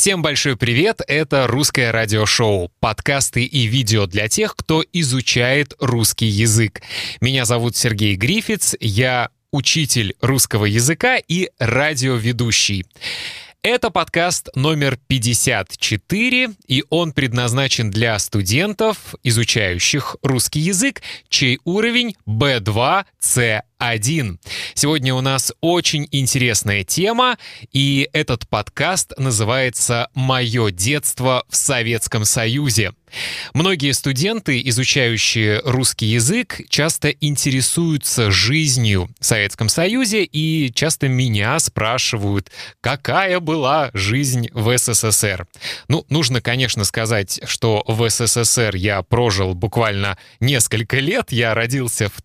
Всем большой привет! Это «Русское радиошоу», подкасты и видео для тех, кто изучает русский язык. Меня зовут Сергей Грифиц, я учитель русского языка и радиоведущий. Это подкаст номер 54, и он предназначен для студентов, изучающих русский язык, чей уровень B2, C1. Сегодня у нас очень интересная тема, и этот подкаст называется «Мое детство в Советском Союзе». Многие студенты, изучающие русский язык, часто интересуются жизнью в Советском Союзе и часто меня спрашивают, какая была жизнь в СССР. Ну, нужно, конечно, сказать, что в СССР я прожил буквально несколько лет. Я родился в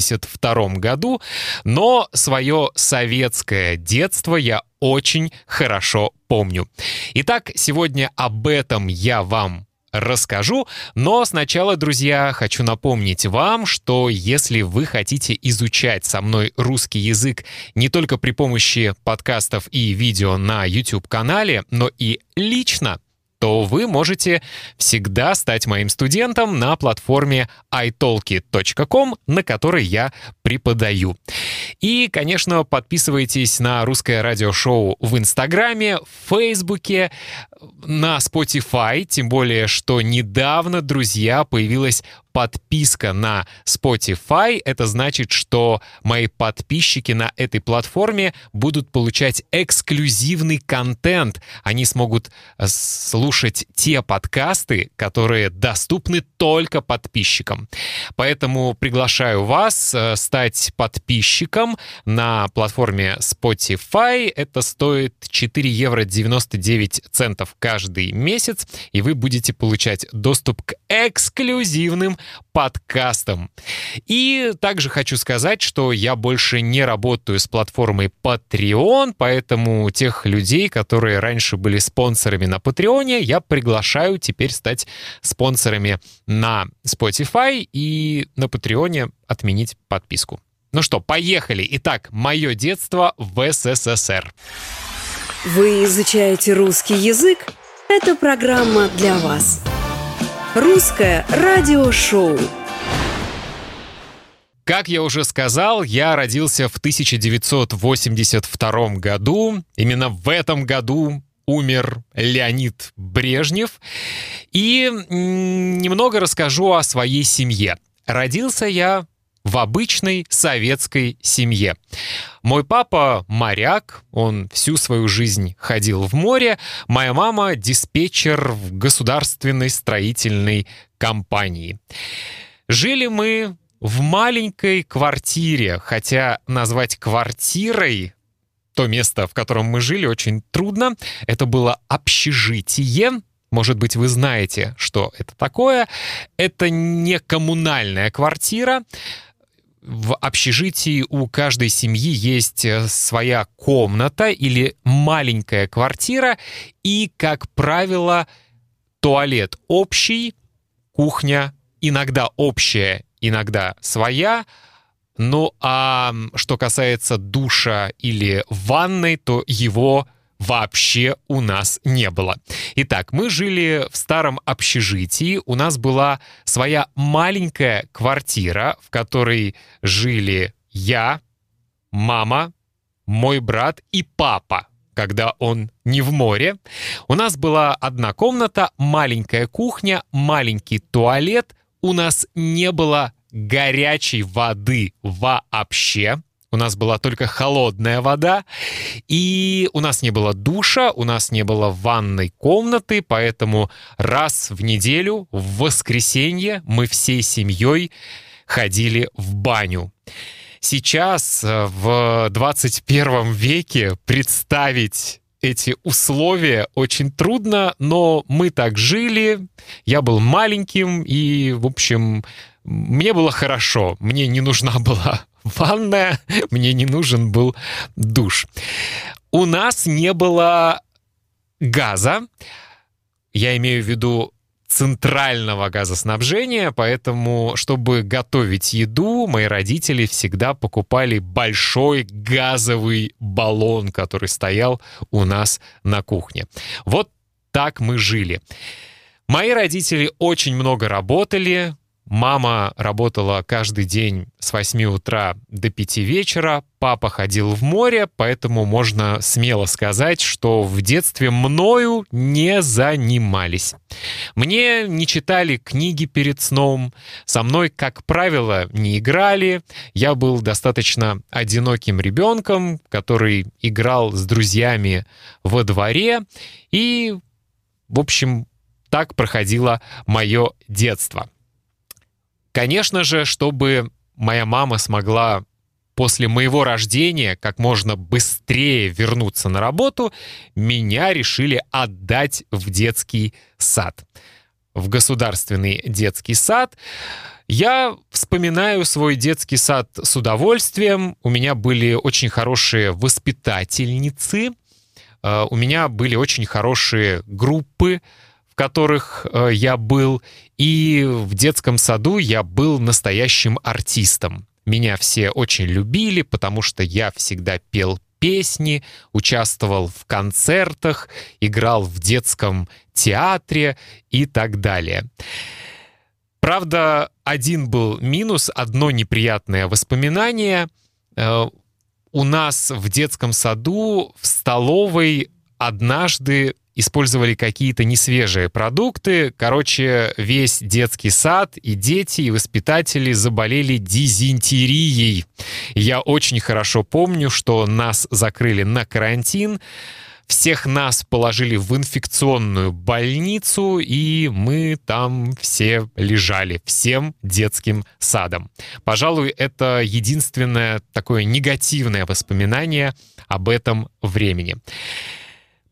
1982 году, но свое советское детство я очень хорошо помню. Итак, сегодня об этом я вам расскажу. Но сначала, друзья, хочу напомнить вам, что если вы хотите изучать со мной русский язык не только при помощи подкастов и видео на YouTube-канале, но и лично, то вы можете всегда стать моим студентом на платформе italki.com, на которой я преподаю. И, конечно, подписывайтесь на русское радиошоу в Инстаграме, в Фейсбуке, на Spotify, тем более, что недавно, друзья, появилась подписка на Spotify. Это значит, что мои подписчики на этой платформе будут получать эксклюзивный контент. Они смогут э, слушать те подкасты, которые доступны только подписчикам. Поэтому приглашаю вас э, стать подписчиком на платформе Spotify. Это стоит 4 евро 99 центов каждый месяц, и вы будете получать доступ к эксклюзивным подкастам. И также хочу сказать, что я больше не работаю с платформой Patreon, поэтому тех людей, которые раньше были спонсорами на Патреоне, я приглашаю теперь стать спонсорами на Spotify и на Патреоне отменить подписку. Ну что, поехали. Итак, мое детство в СССР. Вы изучаете русский язык? Это программа для вас. Русское радиошоу. Как я уже сказал, я родился в 1982 году. Именно в этом году умер Леонид Брежнев. И немного расскажу о своей семье. Родился я в обычной советской семье. Мой папа моряк, он всю свою жизнь ходил в море. Моя мама диспетчер в государственной строительной компании. Жили мы в маленькой квартире, хотя назвать квартирой то место, в котором мы жили, очень трудно. Это было общежитие, может быть, вы знаете, что это такое. Это не коммунальная квартира в общежитии у каждой семьи есть э, своя комната или маленькая квартира и, как правило, туалет общий, кухня иногда общая, иногда своя. Ну а что касается душа или ванной, то его вообще у нас не было. Итак, мы жили в старом общежитии, у нас была своя маленькая квартира, в которой жили я, мама, мой брат и папа, когда он не в море. У нас была одна комната, маленькая кухня, маленький туалет. У нас не было горячей воды вообще. У нас была только холодная вода, и у нас не было душа, у нас не было ванной комнаты, поэтому раз в неделю, в воскресенье, мы всей семьей ходили в баню. Сейчас, э, в 21 веке, представить эти условия очень трудно, но мы так жили, я был маленьким, и, в общем, мне было хорошо, мне не нужна была ванная, мне не нужен был душ. У нас не было газа, я имею в виду центрального газоснабжения, поэтому, чтобы готовить еду, мои родители всегда покупали большой газовый баллон, который стоял у нас на кухне. Вот так мы жили. Мои родители очень много работали, Мама работала каждый день с 8 утра до 5 вечера, папа ходил в море, поэтому можно смело сказать, что в детстве мною не занимались. Мне не читали книги перед сном, со мной, как правило, не играли. Я был достаточно одиноким ребенком, который играл с друзьями во дворе и, в общем, так проходило мое детство. Конечно же, чтобы моя мама смогла после моего рождения как можно быстрее вернуться на работу, меня решили отдать в детский сад. В государственный детский сад. Я вспоминаю свой детский сад с удовольствием. У меня были очень хорошие воспитательницы. Э, у меня были очень хорошие группы в которых э, я был, и в детском саду я был настоящим артистом. Меня все очень любили, потому что я всегда пел песни, участвовал в концертах, играл в детском театре и так далее. Правда, один был минус, одно неприятное воспоминание. Э, у нас в детском саду в столовой однажды использовали какие-то несвежие продукты. Короче, весь детский сад и дети, и воспитатели заболели дизентерией. Я очень хорошо помню, что нас закрыли на карантин, всех нас положили в инфекционную больницу, и мы там все лежали, всем детским садом. Пожалуй, это единственное такое негативное воспоминание об этом времени.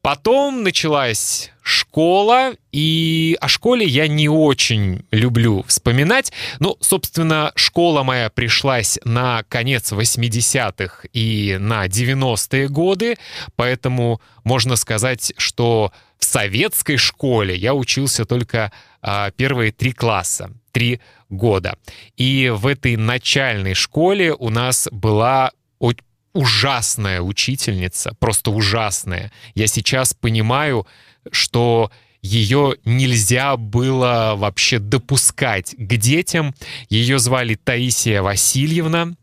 Потом началась школа, и о школе я не очень люблю вспоминать. Ну, собственно, школа моя пришлась на конец 80-х и на 90-е годы, поэтому можно сказать, что в советской школе я учился только а, первые три класса, три года. И в этой начальной школе у нас была ужасная учительница, просто ужасная. Я сейчас понимаю, что ее нельзя было вообще допускать к детям. Ее звали Таисия Васильевна.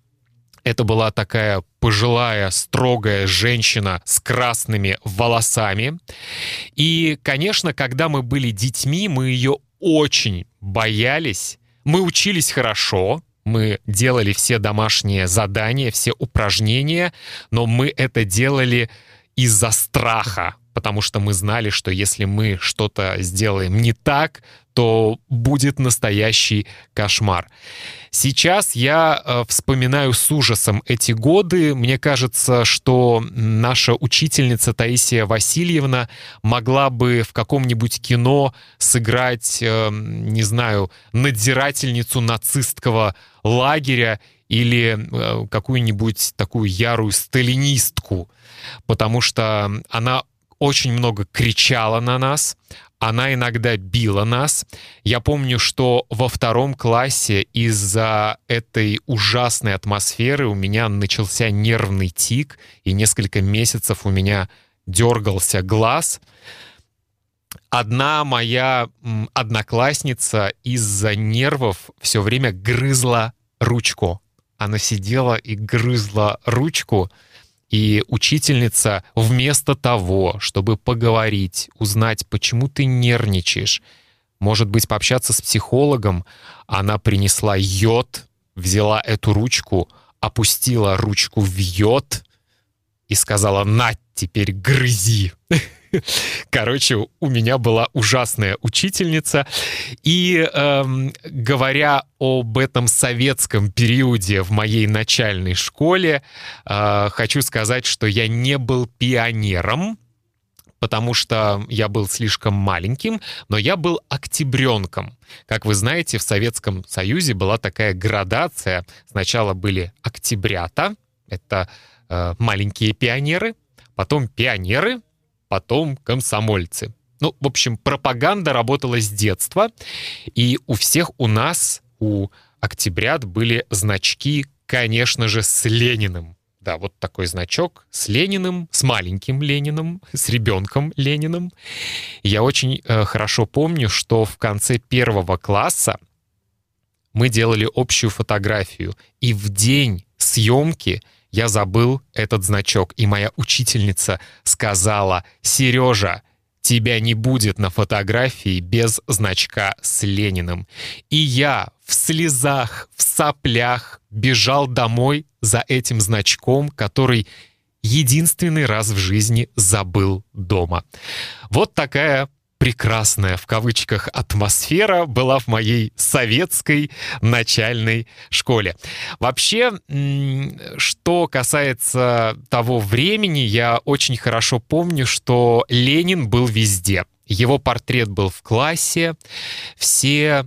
Это была такая пожилая, строгая женщина с красными волосами. И, конечно, когда мы были детьми, мы ее очень боялись. Мы учились хорошо, мы делали все домашние задания, все упражнения, но мы это делали из-за страха, потому что мы знали, что если мы что-то сделаем не так, то будет настоящий кошмар. Сейчас я э, вспоминаю с ужасом эти годы. Мне кажется, что наша учительница Таисия Васильевна могла бы в каком-нибудь кино сыграть, э, не знаю, надзирательницу нацистского лагеря или э, какую-нибудь такую ярую сталинистку, потому что она очень много кричала на нас, она иногда била нас. Я помню, что во втором классе из-за этой ужасной атмосферы у меня начался нервный тик, и несколько месяцев у меня дергался глаз. Одна моя одноклассница из-за нервов все время грызла ручку. Она сидела и грызла ручку, и учительница вместо того, чтобы поговорить, узнать, почему ты нервничаешь, может быть, пообщаться с психологом, она принесла йод, взяла эту ручку, опустила ручку в йод и сказала «На, теперь грызи!» Короче, у меня была ужасная учительница. И эм, говоря об этом советском периоде в моей начальной школе, э, хочу сказать, что я не был пионером, потому что я был слишком маленьким, но я был октябренком. Как вы знаете, в Советском Союзе была такая градация. Сначала были октябрята, это э, маленькие пионеры, потом пионеры, потом комсомольцы. Ну, в общем, пропаганда работала с детства, и у всех у нас, у октябрят, были значки, конечно же, с Лениным. Да, вот такой значок с Лениным, с маленьким Лениным, с ребенком Лениным. Я очень э, хорошо помню, что в конце первого класса мы делали общую фотографию, и в день съемки я забыл этот значок, и моя учительница сказала, «Сережа, тебя не будет на фотографии без значка с Лениным». И я в слезах, в соплях бежал домой за этим значком, который единственный раз в жизни забыл дома. Вот такая прекрасная, в кавычках, атмосфера была в моей советской начальной школе. Вообще, что касается того времени, я очень хорошо помню, что Ленин был везде. Его портрет был в классе, все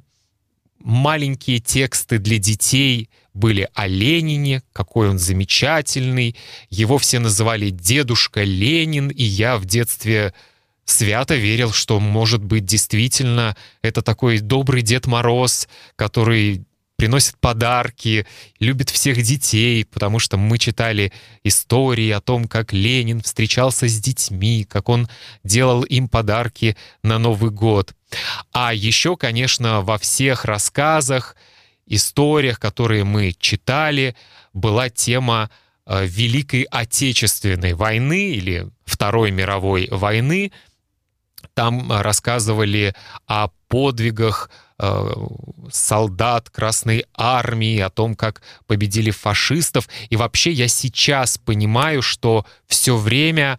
маленькие тексты для детей были о Ленине, какой он замечательный. Его все называли «дедушка Ленин», и я в детстве свято верил, что, может быть, действительно это такой добрый Дед Мороз, который приносит подарки, любит всех детей, потому что мы читали истории о том, как Ленин встречался с детьми, как он делал им подарки на Новый год. А еще, конечно, во всех рассказах, историях, которые мы читали, была тема э, Великой Отечественной войны или Второй мировой войны — там э, рассказывали о подвигах э, солдат Красной Армии, о том, как победили фашистов. И вообще я сейчас понимаю, что все время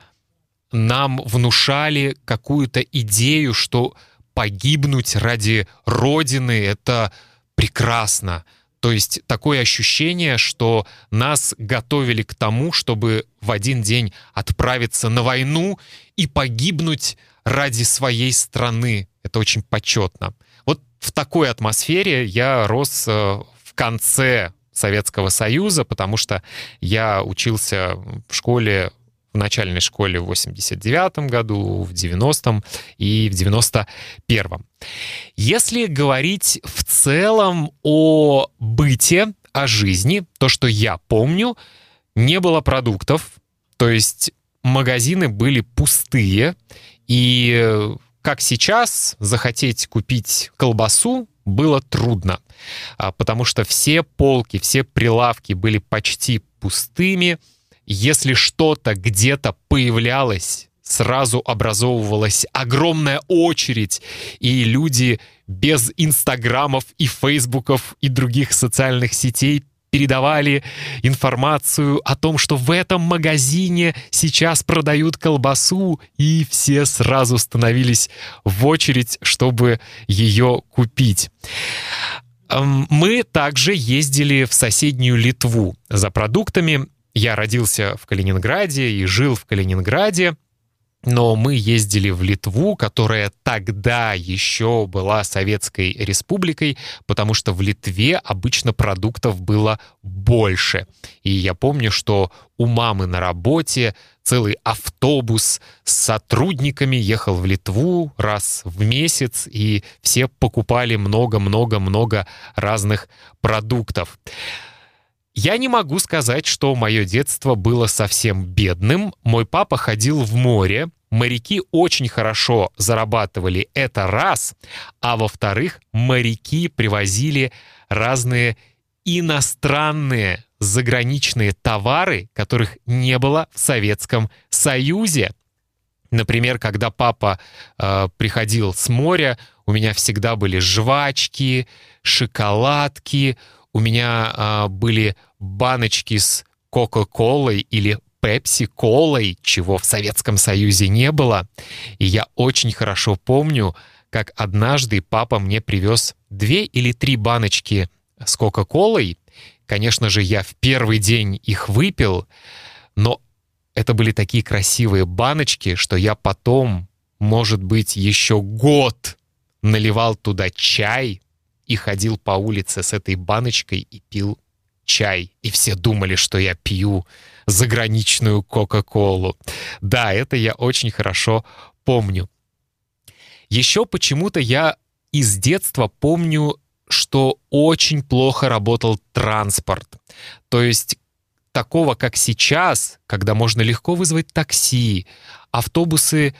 нам внушали какую-то идею, что погибнуть ради Родины — это прекрасно. То есть такое ощущение, что нас готовили к тому, чтобы в один день отправиться на войну и погибнуть ради своей страны. Это очень почетно. Вот в такой атмосфере я рос э, в конце Советского Союза, потому что я учился в школе в начальной школе в 89 году, в 90-м и в 91-м. Если говорить в целом о быте, о жизни, то, что я помню, не было продуктов, то есть магазины были пустые, и э, как сейчас захотеть купить колбасу было трудно, а, потому что все полки, все прилавки были почти пустыми. Если что-то где-то появлялось, сразу образовывалась огромная очередь, и люди без инстаграмов и фейсбуков и других социальных сетей передавали информацию о том, что в этом магазине сейчас продают колбасу, и все сразу становились в очередь, чтобы ее купить. Мы также ездили в соседнюю Литву за продуктами. Я родился в Калининграде и жил в Калининграде. Но мы ездили в Литву, которая тогда еще была Советской Республикой, потому что в Литве обычно продуктов было больше. И я помню, что у мамы на работе целый автобус с сотрудниками ехал в Литву раз в месяц, и все покупали много-много-много разных продуктов. Я не могу сказать, что мое детство было совсем бедным. Мой папа ходил в море, моряки очень хорошо зарабатывали это раз, а во-вторых, моряки привозили разные иностранные заграничные товары, которых не было в Советском Союзе. Например, когда папа э, приходил с моря, у меня всегда были жвачки, шоколадки, у меня а, были баночки с Кока-Колой или Пепси-Колой, чего в Советском Союзе не было. И я очень хорошо помню, как однажды папа мне привез две или три баночки с Кока-Колой. Конечно же, я в первый день их выпил, но это были такие красивые баночки, что я потом, может быть, еще год наливал туда чай, и ходил по улице с этой баночкой и пил чай. И все думали, что я пью заграничную Кока-Колу. Да, это я очень хорошо помню. Еще почему-то я из детства помню, что очень плохо работал транспорт. То есть такого, как сейчас, когда можно легко вызвать такси, автобусы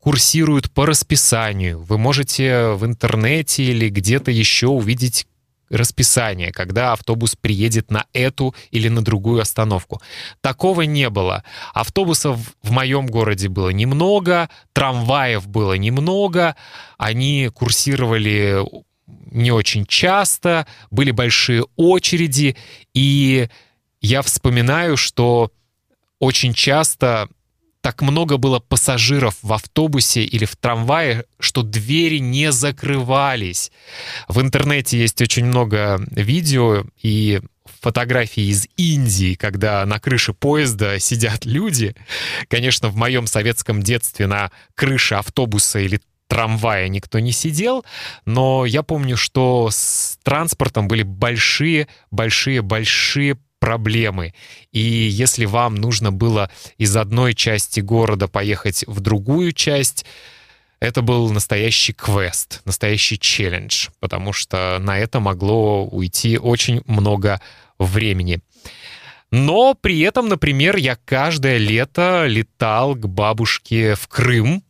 курсируют по расписанию. Вы можете в интернете или где-то еще увидеть расписание, когда автобус приедет на эту или на другую остановку. Такого не было. Автобусов в моем городе было немного, трамваев было немного, они курсировали не очень часто, были большие очереди, и я вспоминаю, что очень часто так много было пассажиров в автобусе или в трамвае, что двери не закрывались. В интернете есть очень много видео и фотографии из Индии, когда на крыше поезда сидят люди. Конечно, в моем советском детстве на крыше автобуса или трамвая никто не сидел, но я помню, что с транспортом были большие, большие, большие проблемы. И если вам нужно было из одной части города поехать в другую часть, это был настоящий квест, настоящий челлендж, потому что на это могло уйти очень много времени. Но при этом, например, я каждое лето летал к бабушке в Крым,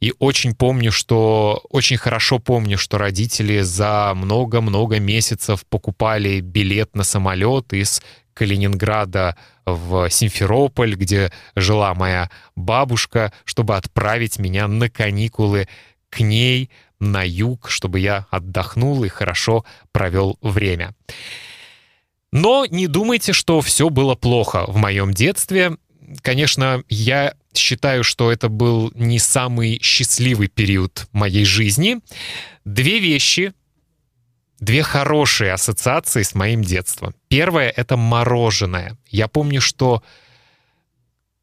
и очень помню, что очень хорошо помню, что родители за много-много месяцев покупали билет на самолет из Калининграда в Симферополь, где жила моя бабушка, чтобы отправить меня на каникулы к ней на юг, чтобы я отдохнул и хорошо провел время. Но не думайте, что все было плохо в моем детстве. Конечно, я считаю, что это был не самый счастливый период моей жизни. Две вещи, две хорошие ассоциации с моим детством. Первое — это мороженое. Я помню, что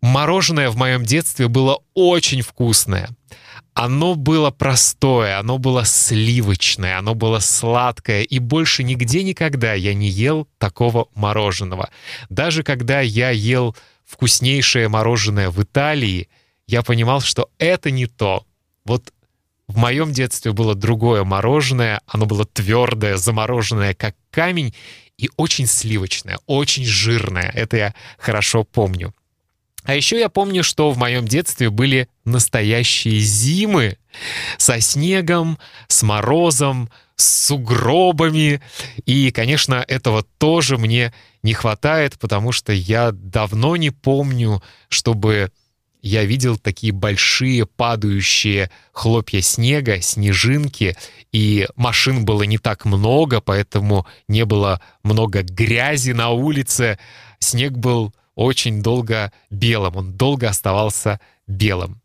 мороженое в моем детстве было очень вкусное. Оно было простое, оно было сливочное, оно было сладкое, и больше нигде никогда я не ел такого мороженого. Даже когда я ел вкуснейшее мороженое в Италии, я понимал, что это не то. Вот в моем детстве было другое мороженое, оно было твердое, замороженное, как камень, и очень сливочное, очень жирное. Это я хорошо помню. А еще я помню, что в моем детстве были настоящие зимы со снегом, с морозом, с сугробами. И, конечно, этого тоже мне не хватает, потому что я давно не помню, чтобы я видел такие большие падающие хлопья снега, снежинки, и машин было не так много, поэтому не было много грязи на улице. Снег был очень долго белым, он долго оставался белым.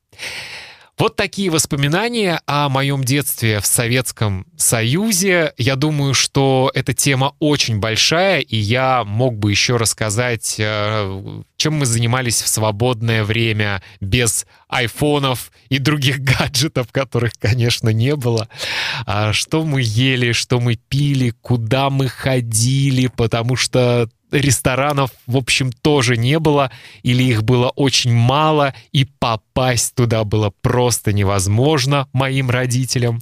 Вот такие воспоминания о моем детстве в Советском Союзе. Я думаю, что эта тема очень большая, и я мог бы еще рассказать, э, чем мы занимались в свободное время без айфонов и других гаджетов, которых, конечно, не было. А что мы ели, что мы пили, куда мы ходили, потому что ресторанов, в общем, тоже не было, или их было очень мало, и попасть туда было просто невозможно моим родителям.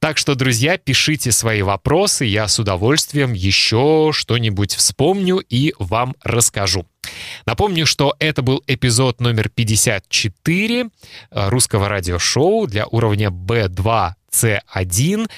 Так что, друзья, пишите свои вопросы, я с удовольствием еще что-нибудь вспомню и вам расскажу. Напомню, что это был эпизод номер 54 э, русского радиошоу для уровня B2C1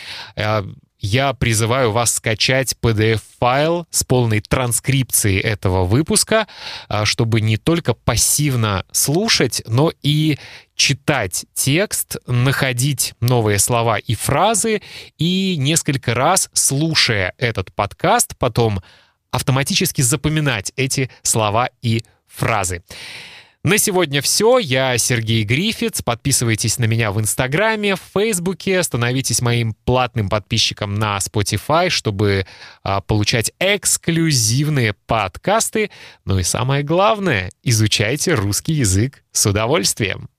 я призываю вас скачать PDF-файл с полной транскрипцией этого выпуска, а, чтобы не только пассивно слушать, но и читать текст, находить новые слова и фразы, и несколько раз, слушая этот подкаст, потом автоматически запоминать эти слова и фразы. На сегодня все. Я Сергей Грифиц. Подписывайтесь на меня в Инстаграме, в Фейсбуке. Становитесь моим платным подписчиком на Spotify, чтобы а, получать эксклюзивные подкасты. Ну и самое главное, изучайте русский язык с удовольствием.